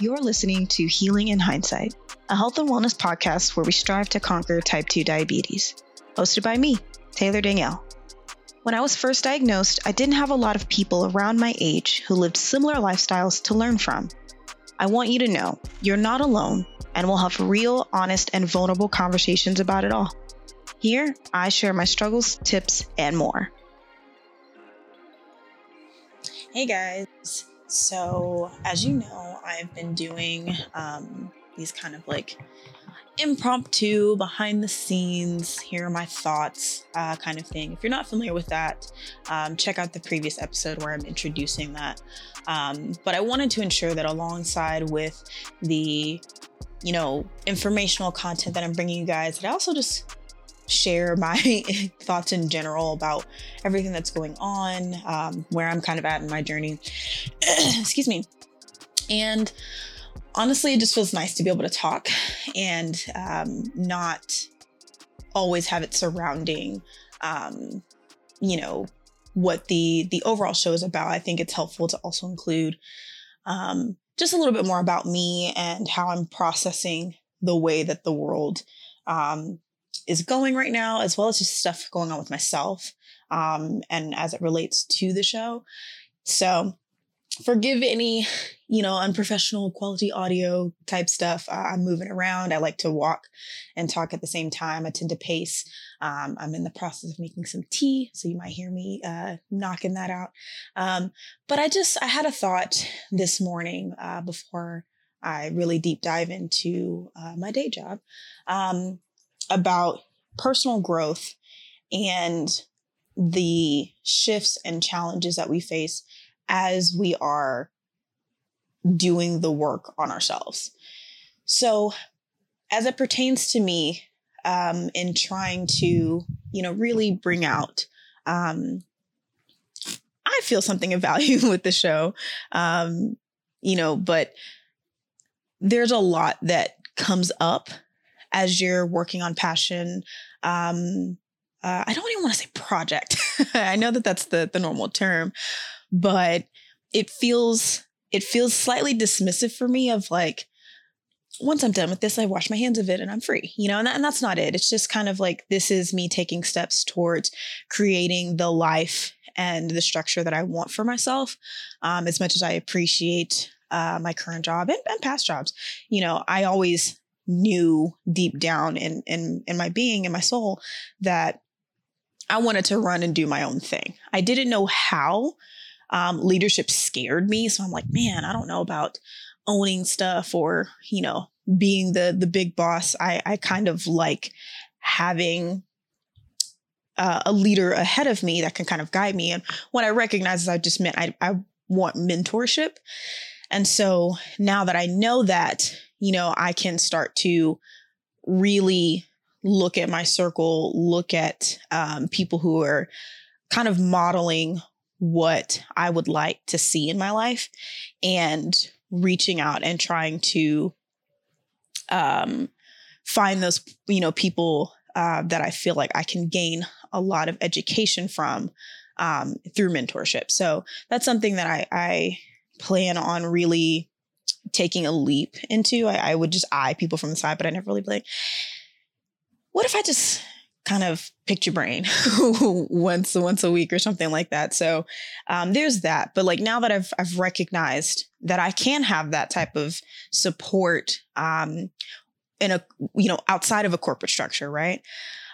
You're listening to Healing in Hindsight, a health and wellness podcast where we strive to conquer type 2 diabetes. Hosted by me, Taylor Danielle. When I was first diagnosed, I didn't have a lot of people around my age who lived similar lifestyles to learn from. I want you to know you're not alone, and we'll have real, honest, and vulnerable conversations about it all. Here, I share my struggles, tips, and more. Hey guys. So, as you know, I've been doing um, these kind of like impromptu, behind the scenes, here are my thoughts uh, kind of thing. If you're not familiar with that, um, check out the previous episode where I'm introducing that. Um, but I wanted to ensure that alongside with the you know informational content that I'm bringing you guys, that I also just share my thoughts in general about everything that's going on, um, where I'm kind of at in my journey. Excuse me. And honestly, it just feels nice to be able to talk and um, not always have it surrounding, um, you know, what the the overall show is about. I think it's helpful to also include um, just a little bit more about me and how I'm processing the way that the world um, is going right now, as well as just stuff going on with myself um, and as it relates to the show. So forgive any, you know, unprofessional quality audio type stuff. Uh, I'm moving around. I like to walk and talk at the same time. I tend to pace. Um, I'm in the process of making some tea, so you might hear me uh, knocking that out. Um, but I just I had a thought this morning uh, before I really deep dive into uh, my day job. Um, about personal growth and the shifts and challenges that we face as we are doing the work on ourselves. So, as it pertains to me, um, in trying to, you know, really bring out, um, I feel something of value with the show, um, you know, but there's a lot that comes up as you're working on passion. Um, uh, I don't even want to say project. I know that that's the the normal term, but it feels it feels slightly dismissive for me. Of like, once I'm done with this, I wash my hands of it and I'm free, you know. And, that, and that's not it. It's just kind of like this is me taking steps towards creating the life and the structure that I want for myself. Um, as much as I appreciate uh, my current job and, and past jobs, you know, I always knew deep down in in in my being in my soul that I wanted to run and do my own thing. I didn't know how. Um, leadership scared me, so I'm like, man, I don't know about owning stuff or you know being the the big boss. I I kind of like having uh, a leader ahead of me that can kind of guide me. And what I recognize is I just meant I I want mentorship. And so now that I know that, you know, I can start to really look at my circle, look at um, people who are kind of modeling what I would like to see in my life and reaching out and trying to um, find those, you know, people uh, that I feel like I can gain a lot of education from um, through mentorship. So that's something that I, I plan on really taking a leap into. I, I, would just eye people from the side, but I never really like, what if I just kind of picked your brain once once a week or something like that. So um, there's that. But like now that I've I've recognized that I can have that type of support um, in a you know outside of a corporate structure, right?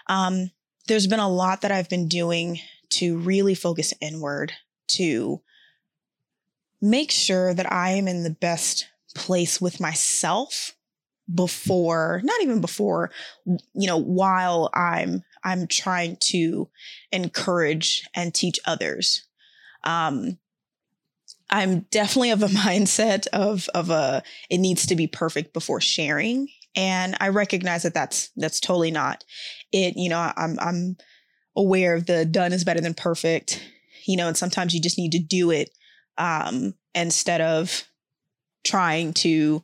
Um, there's been a lot that I've been doing to really focus inward to make sure that I am in the best place with myself before not even before you know while i'm i'm trying to encourage and teach others. Um i'm definitely of a mindset of of a it needs to be perfect before sharing. And i recognize that that's that's totally not it. You know i'm i'm aware of the done is better than perfect you know and sometimes you just need to do it um, instead of trying to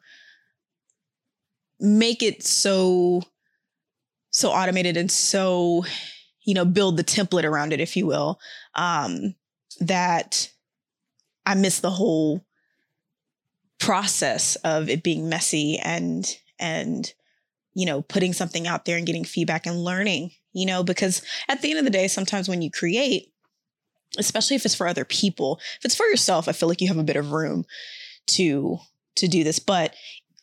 make it so so automated and so you know build the template around it if you will um that i miss the whole process of it being messy and and you know putting something out there and getting feedback and learning you know because at the end of the day sometimes when you create especially if it's for other people if it's for yourself i feel like you have a bit of room to to do this but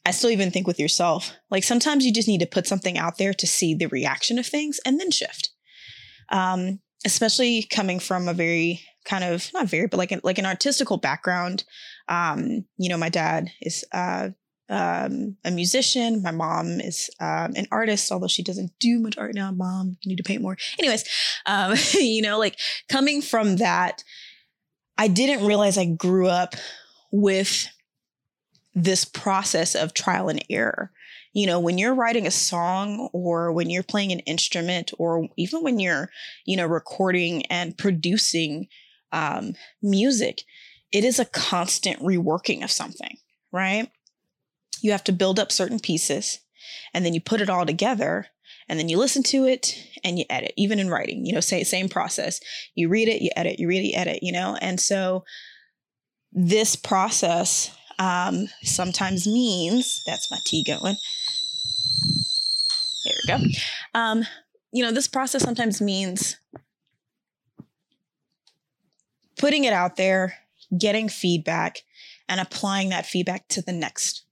i still even think with yourself like sometimes you just need to put something out there to see the reaction of things and then shift um especially coming from a very kind of not very, but like an, like an artistical background. Um, you know, my dad is uh, um, a musician. My mom is um, an artist, although she doesn't do much art now. Mom, you need to paint more. Anyways, um, you know, like coming from that, I didn't realize I grew up with this process of trial and error. You know when you're writing a song or when you're playing an instrument or even when you're you know recording and producing um, music it is a constant reworking of something right? You have to build up certain pieces and then you put it all together and then you listen to it and you edit even in writing you know say same process. You read it you edit you read it you edit you know? And so this process um, sometimes means that's my tea going there we go. Um, you know, this process sometimes means putting it out there, getting feedback, and applying that feedback to the next,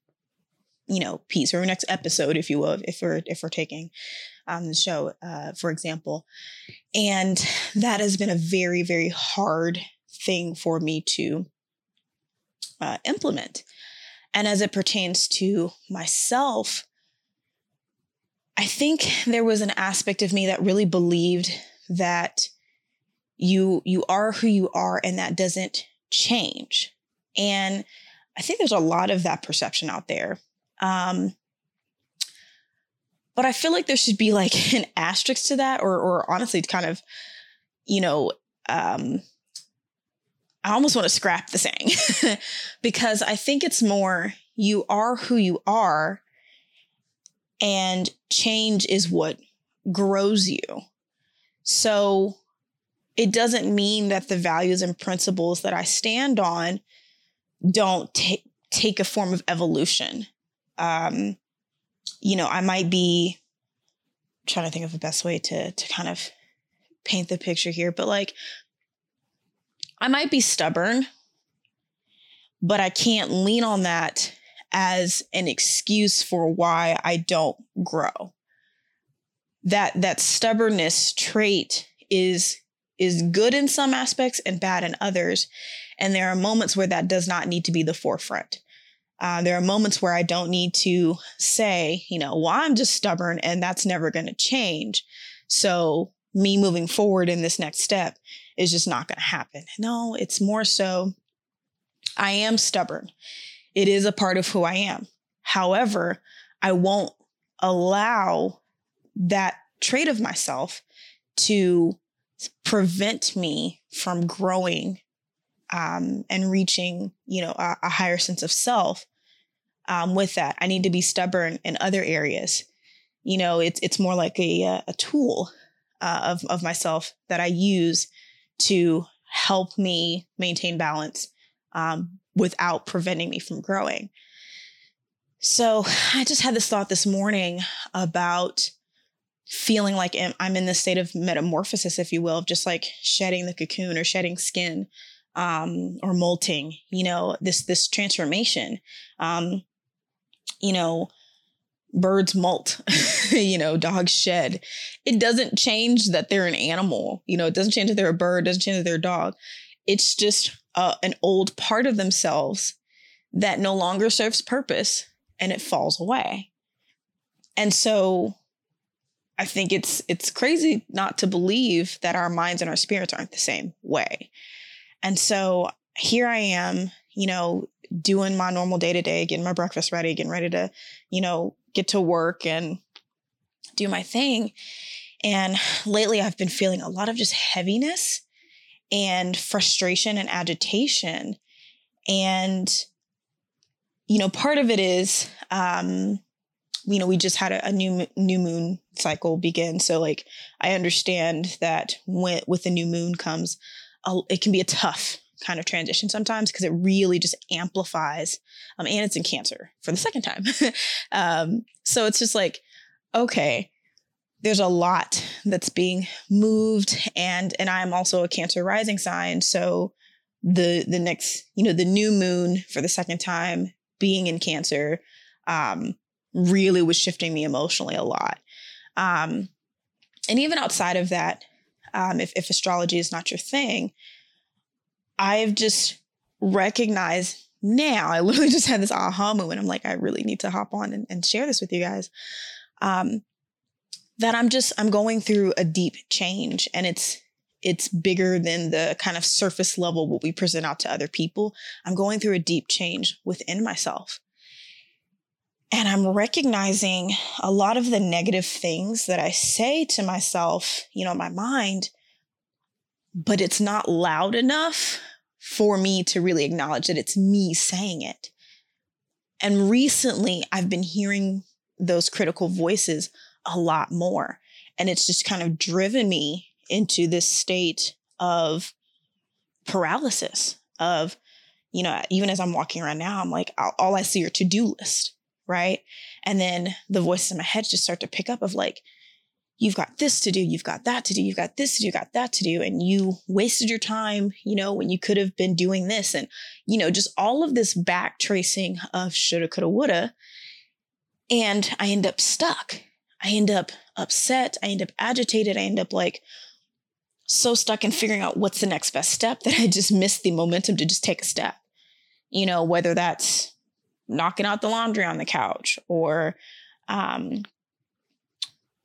you know, piece or next episode, if you will, if we're if we're taking um, the show, uh, for example. And that has been a very, very hard thing for me to uh, implement. And as it pertains to myself, I think there was an aspect of me that really believed that you you are who you are and that doesn't change. And I think there's a lot of that perception out there. Um, but I feel like there should be like an asterisk to that, or or honestly, kind of, you know, um, I almost want to scrap the saying because I think it's more you are who you are and change is what grows you. So it doesn't mean that the values and principles that I stand on don't take take a form of evolution. Um, you know, I might be trying to think of the best way to to kind of paint the picture here, but like I might be stubborn, but I can't lean on that as an excuse for why I don't grow. That that stubbornness trait is is good in some aspects and bad in others. And there are moments where that does not need to be the forefront. Uh, there are moments where I don't need to say, you know, well, I'm just stubborn and that's never going to change. So me moving forward in this next step is just not going to happen. No, it's more so I am stubborn it is a part of who I am. However, I won't allow that trait of myself to prevent me from growing um, and reaching, you know, a, a, higher sense of self. Um, with that, I need to be stubborn in other areas. You know, it's it's more like a uh, a tool uh, of of myself that I use to help me maintain balance um, without preventing me from growing. So I just had this thought this morning about feeling like I'm in this state of metamorphosis, if you will, of just like shedding the cocoon or shedding skin um, or molting, you know, this this transformation. Um, you know, birds molt, you know, dogs shed. It doesn't change that they're an animal. You know, it doesn't change that they're a bird, doesn't change that they're a dog. It's just uh, an old part of themselves that no longer serves purpose and it falls away. And so I think it's it's crazy not to believe that our minds and our spirits aren't the same way. And so here I am, you know, doing my normal day to day, getting my breakfast ready, getting ready to, you know, get to work and do my thing. And lately I've been feeling a lot of just heaviness and frustration and agitation. And, you know, part of it is, um, you know, we just had a, a new new moon cycle begin. So, like, I understand that when, with the new moon comes, a, it can be a tough, kind of transition sometimes because it really just amplifies. Um, and it's in Cancer for the second time. um, so it's just like, okay, there's a lot that's being moved, and and I'm also a Cancer rising sign, so the the next you know the new moon for the second time being in Cancer um, really was shifting me emotionally a lot. Um, and even outside of that, um, if, if astrology is not your thing, I've just recognized now, I literally just had this aha moment. I'm like, I really need to hop on and, and share this with you guys. Um, that I'm just, I'm going through a deep change and it's, it's bigger than the kind of surface level what we present out to other people. I'm going through a deep change within myself. And I'm recognizing a lot of the negative things that I say to myself, you know, my mind, but it's not loud enough for me to really acknowledge that it's me saying it. And recently, I've been hearing those critical voices a lot more. And it's just kind of driven me into this state of paralysis of, you know, even as I'm walking around now, I'm like, all I see are to do lists right? And then the voices in my head just start to pick up of like, you've got this to do, you've got that to do, you've got this to do, you've got that to do, and you wasted your time, you know, when you could have been doing this. And, you know, just all of this back tracing of shoulda, coulda, woulda. And I end up stuck. I end up upset. I end up agitated. I end up like so stuck in figuring out what's the next best step that I just missed the momentum to just take a step. You know, whether that's knocking out the laundry on the couch or um,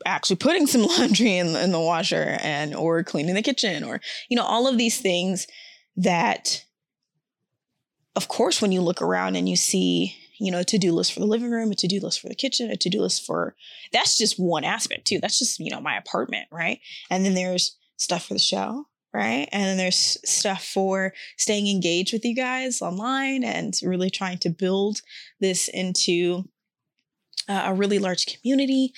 actually putting some laundry in, in the washer and or cleaning the kitchen or you know all of these things that of course when you look around and you see you know a to-do list for the living room a to-do list for the kitchen a to-do list for that's just one aspect too that's just you know my apartment right and then there's stuff for the show right? And then there's stuff for staying engaged with you guys online and really trying to build this into uh, a really large community.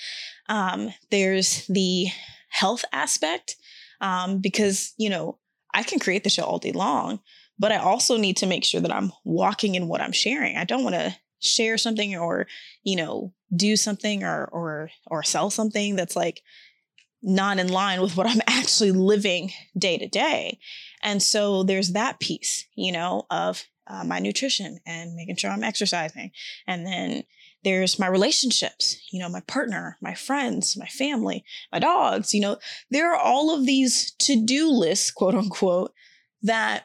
Um, there's the health aspect um, because, you know, I can create the show all day long, but I also need to make sure that I'm walking in what I'm sharing. I don't want to share something or, you know, do something or or or sell something that's like not in line with what I'm actually living day to day. And so there's that piece, you know, of uh, my nutrition and making sure I'm exercising. And then there's my relationships, you know, my partner, my friends, my family, my dogs, you know, there are all of these to do lists, quote unquote, that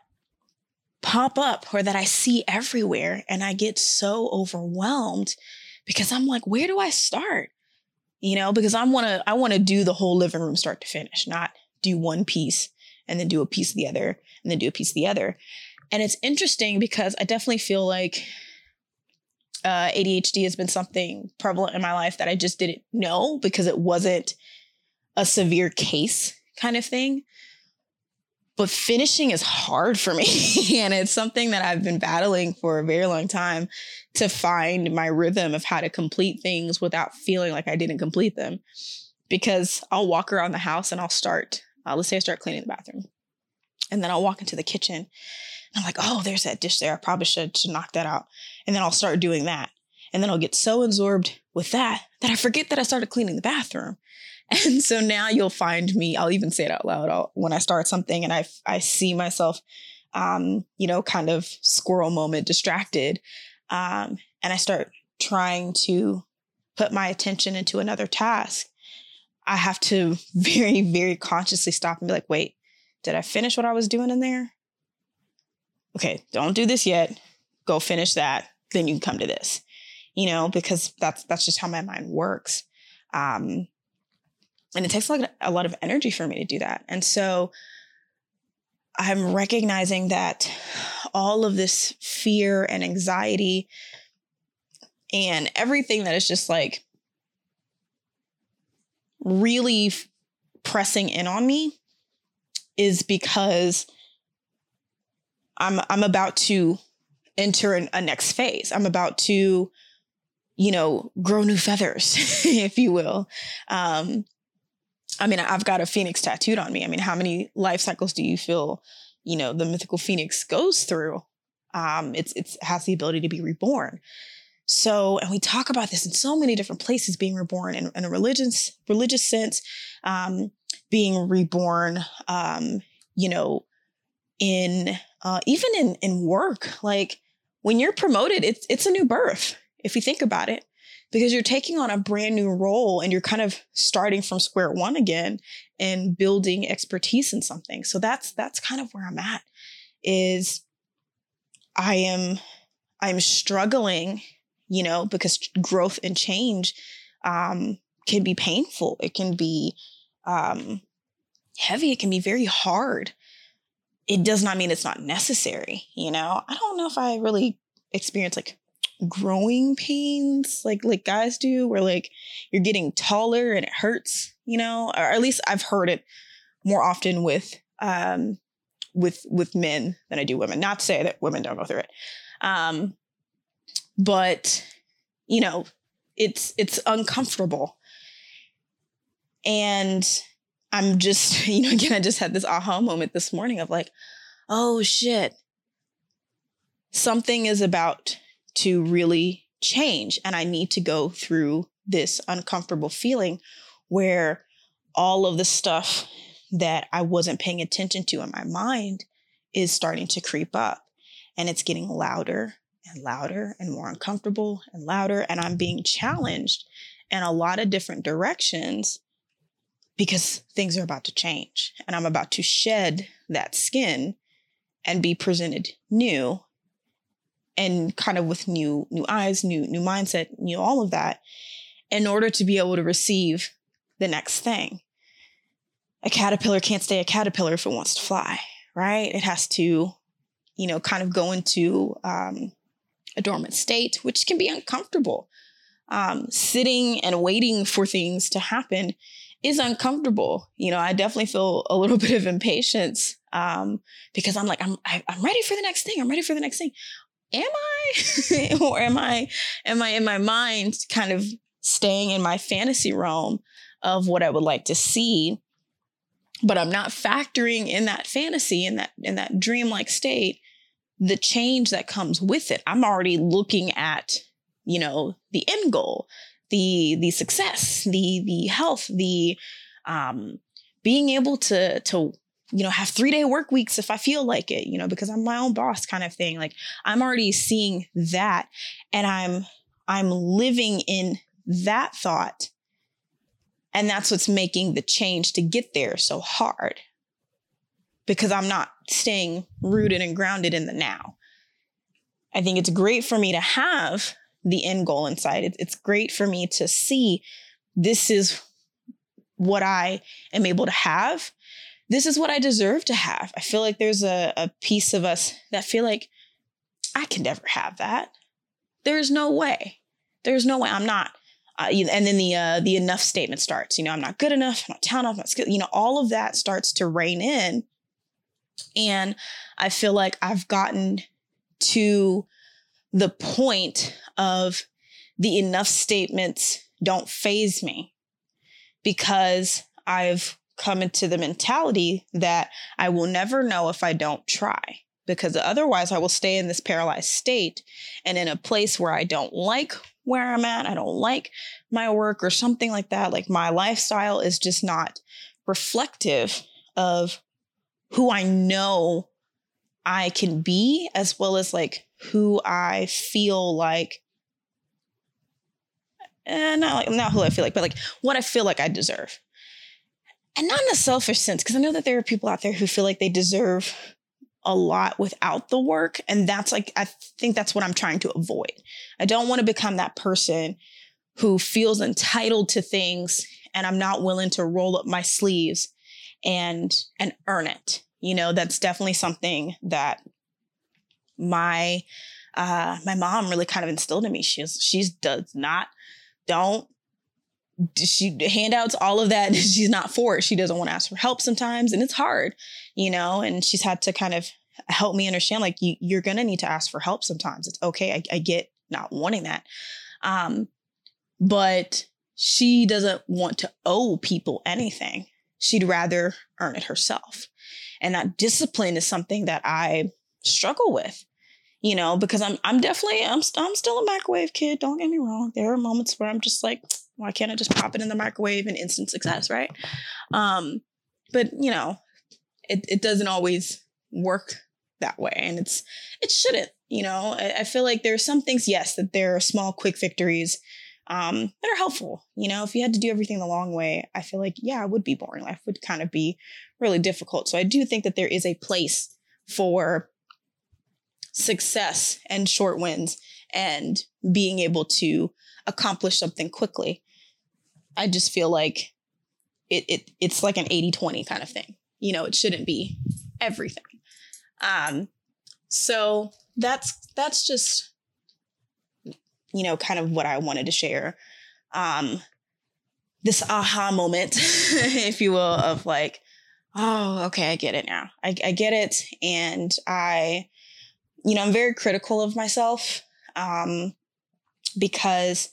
pop up or that I see everywhere. And I get so overwhelmed because I'm like, where do I start? you know, because I want to I want to do the whole living room start to finish, not do one piece and then do a piece of the other and then do a piece of the other. And it's interesting because I definitely feel like uh, ADHD has been something prevalent in my life that I just didn't know because it wasn't a severe case kind of thing but finishing is hard for me. and it's something that I've been battling for a very long time to find my rhythm of how to complete things without feeling like I didn't complete them. Because I'll walk around the house and I'll start, uh, let's say I start cleaning the bathroom. And then I'll walk into the kitchen and I'm like, oh, there's that dish there. I probably should, should knock that out. And then I'll start doing that. And then I'll get so absorbed with that that I forget that I started cleaning the bathroom. And so now you'll find me, I'll even say it out loud I'll, when I start something and I, I see myself, um, you know, kind of squirrel moment distracted. Um, and I start trying to put my attention into another task. I have to very, very consciously stop and be like, wait, did I finish what I was doing in there? Okay, don't do this yet. Go finish that. Then you come to this, you know, because that's that's just how my mind works. Um, and it takes like a lot of energy for me to do that. And so I'm recognizing that all of this fear and anxiety and everything that is just like really f- pressing in on me is because I'm I'm about to enter an, a next phase. I'm about to, you know, grow new feathers, if you will. Um, I mean, I've got a phoenix tattooed on me. I mean, how many life cycles do you feel, you know the mythical phoenix goes through um it's it's has the ability to be reborn so and we talk about this in so many different places being reborn in, in a religious religious sense um being reborn um you know in uh even in in work like when you're promoted it's it's a new birth if you think about it because you're taking on a brand new role and you're kind of starting from square one again and building expertise in something. So that's that's kind of where I'm at is I am I'm struggling, you know, because growth and change um, can be painful. It can be um, heavy. It can be very hard. It does not mean it's not necessary. You know, I don't know if I really experience like growing pains like like guys do where like you're getting taller and it hurts you know? Or at least i've heard it more often with um with with men than i do women. Not to say that women don't go through it. Um but you know it's it's uncomfortable. And i'm just you know again i just had this aha moment this morning of like oh shit something is about to really change. And I need to go through this uncomfortable feeling where all of the stuff that I wasn't paying attention to in my mind is starting to creep up and it's getting louder and louder and more uncomfortable and louder. And I'm being challenged in a lot of different directions because things are about to change and I'm about to shed that skin and be presented new and kind of with new new eyes, new new mindset, new all of that, in order to be able to receive the next thing. A caterpillar can't stay a caterpillar if it wants to fly, right? It has to, you know, kind of go into um, a dormant state, which can be uncomfortable. Um, sitting and waiting for things to happen is uncomfortable. You know, I definitely feel a little bit of impatience um, because I'm like, I'm I, am i am ready for the next thing. I'm ready for the next thing am I? or am I am I in my mind kind of staying in my fantasy realm of what I would like to see? But I'm not factoring in that fantasy, in that in that dreamlike state, the change that comes with it. I'm already looking at, you know, the end goal, the the success, the the health, the um being able to to you know, have three day work weeks if I feel like it, you know, because I'm my own boss kind of thing. Like I'm already seeing that and I'm, I'm living in that thought. And that's what's making the change to get there so hard because I'm not staying rooted and grounded in the now. I think it's great for me to have the end goal inside. It's great for me to see this is what I am able to have this is what I deserve to have. I feel like there's a, a piece of us that feel like I can never have that. There's no way. There's no way I'm not. Uh, and then the uh, the enough statement starts. You know, I'm not good enough. I'm not talented. I'm not skilled. You know, all of that starts to rein in, and I feel like I've gotten to the point of the enough statements don't faze me because I've come into the mentality that I will never know if I don't try because otherwise I will stay in this paralyzed state and in a place where I don't like where I'm at, I don't like my work or something like that. Like my lifestyle is just not reflective of who I know I can be, as well as like who I feel like. Eh, not like not who I feel like, but like what I feel like I deserve and not in a selfish sense, because I know that there are people out there who feel like they deserve a lot without the work. And that's like, I think that's what I'm trying to avoid. I don't want to become that person who feels entitled to things and I'm not willing to roll up my sleeves and and earn it. You know, that's definitely something that my uh my mom really kind of instilled in me. She's she's does not don't she handouts all of that she's not for it. She doesn't want to ask for help sometimes and it's hard you know and she's had to kind of help me understand like you, you're gonna need to ask for help sometimes. It's okay. I, I get not wanting that. Um but she doesn't want to owe people anything. She'd rather earn it herself. And that discipline is something that I struggle with, you know, because I'm I'm definitely I'm I'm still a microwave kid. Don't get me wrong. There are moments where I'm just like, why can't I just pop it in the microwave and instant success, right? Um, but you know, it it doesn't always work that way, and it's it shouldn't. You know, I, I feel like there are some things, yes, that there are small, quick victories um, that are helpful. You know, if you had to do everything the long way, I feel like, yeah, it would be boring. Life would kind of be really difficult. So I do think that there is a place for success and short wins and being able to accomplish something quickly. I just feel like it, it it's like an 80-20 kind of thing. You know, it shouldn't be everything. Um, so that's that's just you know, kind of what I wanted to share. Um, this aha moment, if you will, of like, oh, okay, I get it now. I, I get it. And I, you know, I'm very critical of myself um, because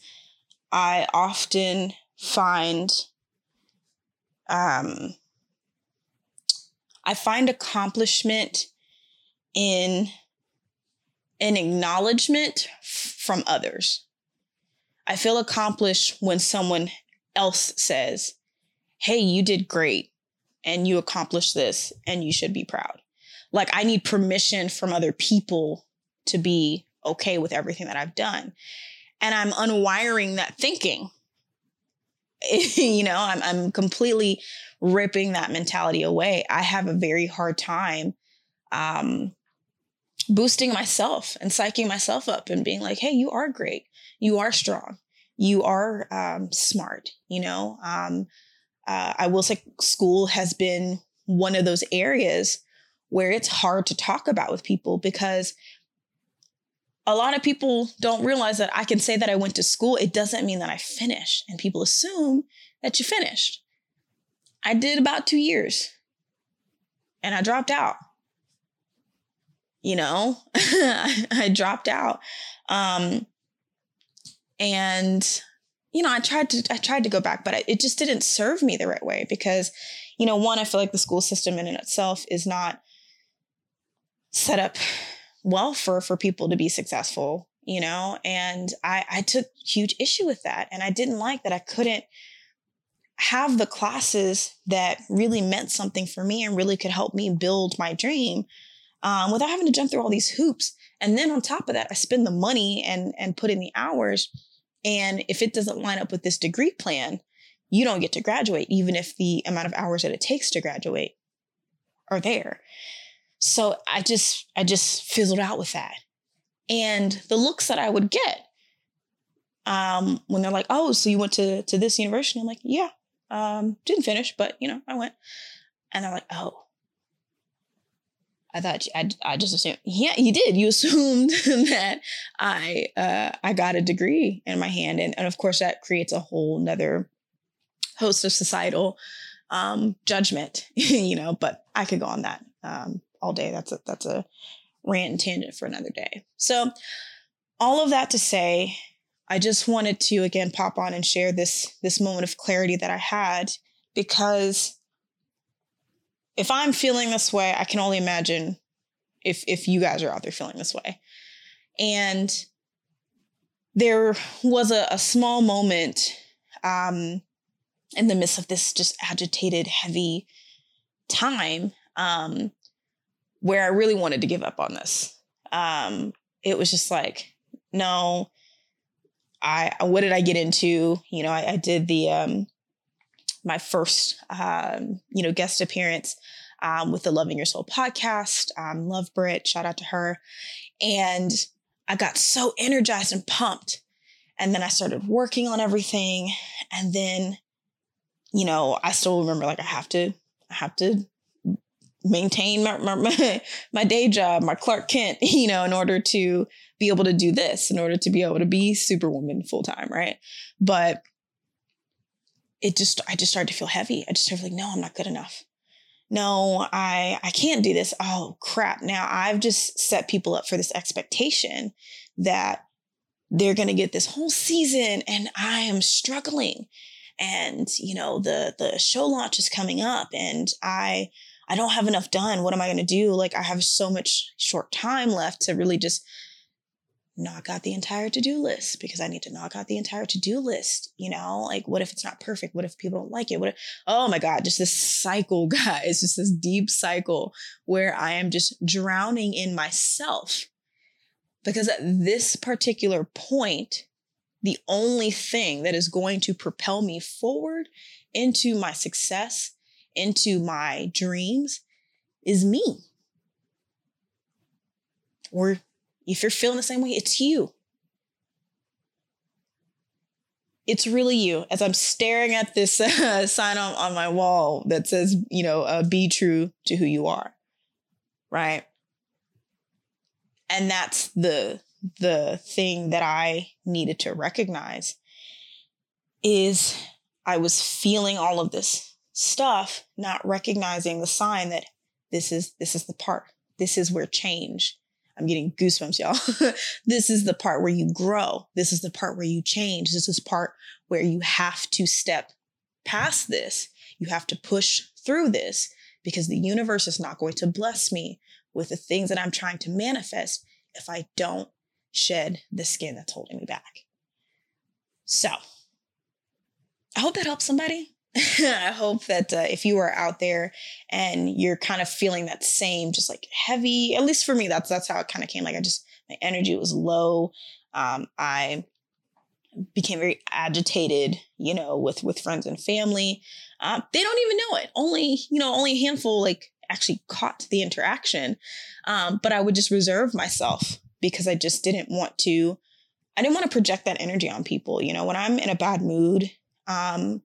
I often find, um, I find accomplishment in an acknowledgement from others. I feel accomplished when someone else says, Hey, you did great and you accomplished this and you should be proud. Like I need permission from other people to be okay with everything that I've done. And I'm unwiring that thinking. you know, I'm, I'm completely ripping that mentality away. I have a very hard time um, boosting myself and psyching myself up and being like, hey, you are great. You are strong. You are um, smart. You know, um, uh, I will say school has been one of those areas where it's hard to talk about with people because a lot of people don't realize that I can say that I went to school. It doesn't mean that I finished. And people assume that you finished. I did about two years and I dropped out you know, I, dropped out. Um, and, you know, I tried to, I tried to go back, but it just didn't serve me the right way because, you know, one, I feel like the school system in and itself is not set up well for, for people to be successful, you know, and I, I took huge issue with that. And I didn't like that I couldn't, have the classes that really meant something for me and really could help me build my dream um, without having to jump through all these hoops. And then on top of that, I spend the money and and put in the hours. And if it doesn't line up with this degree plan, you don't get to graduate, even if the amount of hours that it takes to graduate are there. So I just I just fizzled out with that. And the looks that I would get um, when they're like, "Oh, so you went to to this university?" I'm like, "Yeah, um, didn't finish, but you know, I went." And they're like, "Oh, I thought I, I just assumed, yeah, you did. You assumed that I uh, I got a degree in my hand, and, and of course that creates a whole nother host of societal um, judgment, you know. But I could go on that um, all day. That's a that's a rant and tangent for another day. So all of that to say, I just wanted to again pop on and share this this moment of clarity that I had because if I'm feeling this way, I can only imagine if if you guys are out there feeling this way. And there was a, a small moment um, in the midst of this just agitated, heavy time um, where I really wanted to give up on this. Um, it was just like, no, I what did I get into? You know, I, I did the um, my first, um, you know, guest appearance um, with the Loving Your Soul podcast. Um, love Britt, shout out to her. And I got so energized and pumped. And then I started working on everything. And then, you know, I still remember like I have to, I have to maintain my, my, my day job, my Clark Kent, you know, in order to be able to do this, in order to be able to be superwoman full time, right? But it just I just started to feel heavy. I just started like, no, I'm not good enough. No, I I can't do this. Oh crap. Now I've just set people up for this expectation that they're going to get this whole season and I am struggling. and you know the the show launch is coming up and I I don't have enough done. What am I going to do? Like I have so much short time left to really just knock out the entire to-do list because I need to knock out the entire to-do list. You know, like what if it's not perfect? What if people don't like it? What if, oh my God, just this cycle, guys, just this deep cycle where I am just drowning in myself. Because at this particular point, the only thing that is going to propel me forward into my success, into my dreams is me. Or if you're feeling the same way, it's you. It's really you. As I'm staring at this uh, sign on, on my wall that says, you know, uh, be true to who you are. Right. And that's the the thing that I needed to recognize is I was feeling all of this stuff, not recognizing the sign that this is this is the part. This is where change I'm getting goosebumps, y'all. this is the part where you grow. This is the part where you change. This is part where you have to step past this. You have to push through this because the universe is not going to bless me with the things that I'm trying to manifest if I don't shed the skin that's holding me back. So, I hope that helps somebody. I hope that uh, if you are out there and you're kind of feeling that same, just like heavy, at least for me, that's that's how it kind of came. Like I just my energy was low. Um, I became very agitated, you know, with with friends and family. Um, they don't even know it. Only you know, only a handful like actually caught the interaction. Um, but I would just reserve myself because I just didn't want to. I didn't want to project that energy on people. You know, when I'm in a bad mood, um,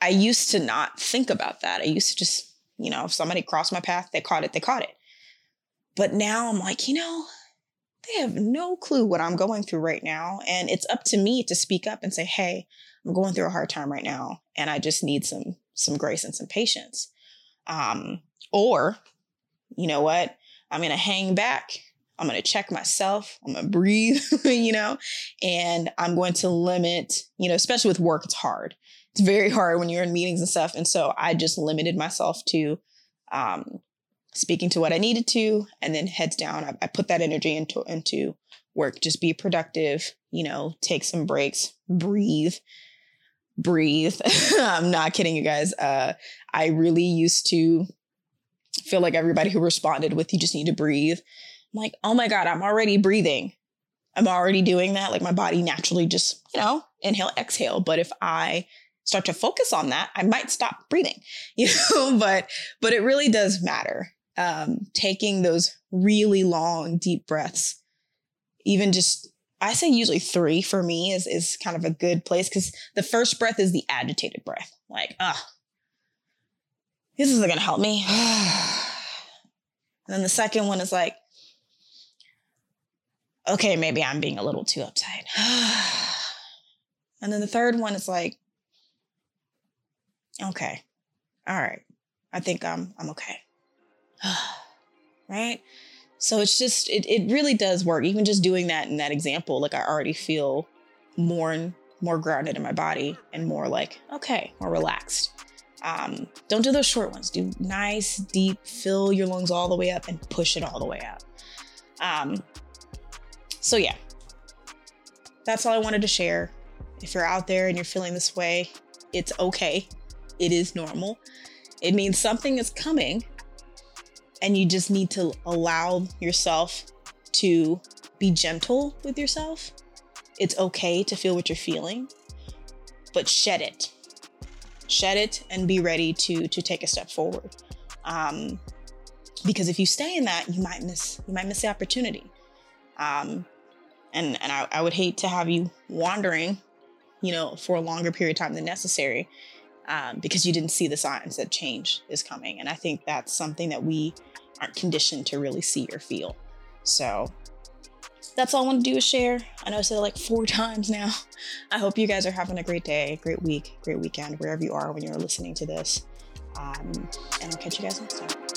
I used to not think about that. I used to just, you know, if somebody crossed my path, they caught it, they caught it. But now I'm like, you know, they have no clue what I'm going through right now. And it's up to me to speak up and say, hey, I'm going through a hard time right now. And I just need some some grace and some patience. Um, or, you know what? I'm gonna hang back. I'm gonna check myself. I'm gonna breathe, you know, and I'm going to limit, you know, especially with work, it's hard it's very hard when you're in meetings and stuff. And so I just limited myself to um, speaking to what I needed to, and then heads down. I, I put that energy into into work. Just be productive. You know, take some breaks, breathe, breathe. I'm not kidding you guys. Uh, I really used to feel like everybody who responded with "you just need to breathe." I'm like, oh my god, I'm already breathing. I'm already doing that. Like my body naturally just, you know, inhale, exhale. But if I start to focus on that, I might stop breathing, you know, but, but it really does matter. Um, taking those really long, deep breaths, even just, I say usually three for me is, is kind of a good place because the first breath is the agitated breath. Like, ah, this isn't going to help me. and then the second one is like, okay, maybe I'm being a little too uptight. and then the third one is like, okay, all right, I think I'm I'm okay. right? So it's just it it really does work. Even just doing that in that example, like I already feel more and more grounded in my body and more like okay, more relaxed. Um, don't do those short ones. Do nice, deep, fill your lungs all the way up and push it all the way up. Um, so yeah, that's all I wanted to share. If you're out there and you're feeling this way, it's okay it is normal. It means something is coming, and you just need to allow yourself to be gentle with yourself. It's okay to feel what you're feeling, but shed it. Shed it and be ready to to take a step forward. Um, because if you stay in that, you might miss you might miss the opportunity. Um, and and I, I would hate to have you wandering, you know, for a longer period of time than necessary um, because you didn't see the signs that change is coming. And I think that's something that we aren't conditioned to really see or feel. So that's all I want to do is share. I know I said it like four times now. I hope you guys are having a great day, great week, great weekend, wherever you are when you're listening to this. Um, and I'll catch you guys next time.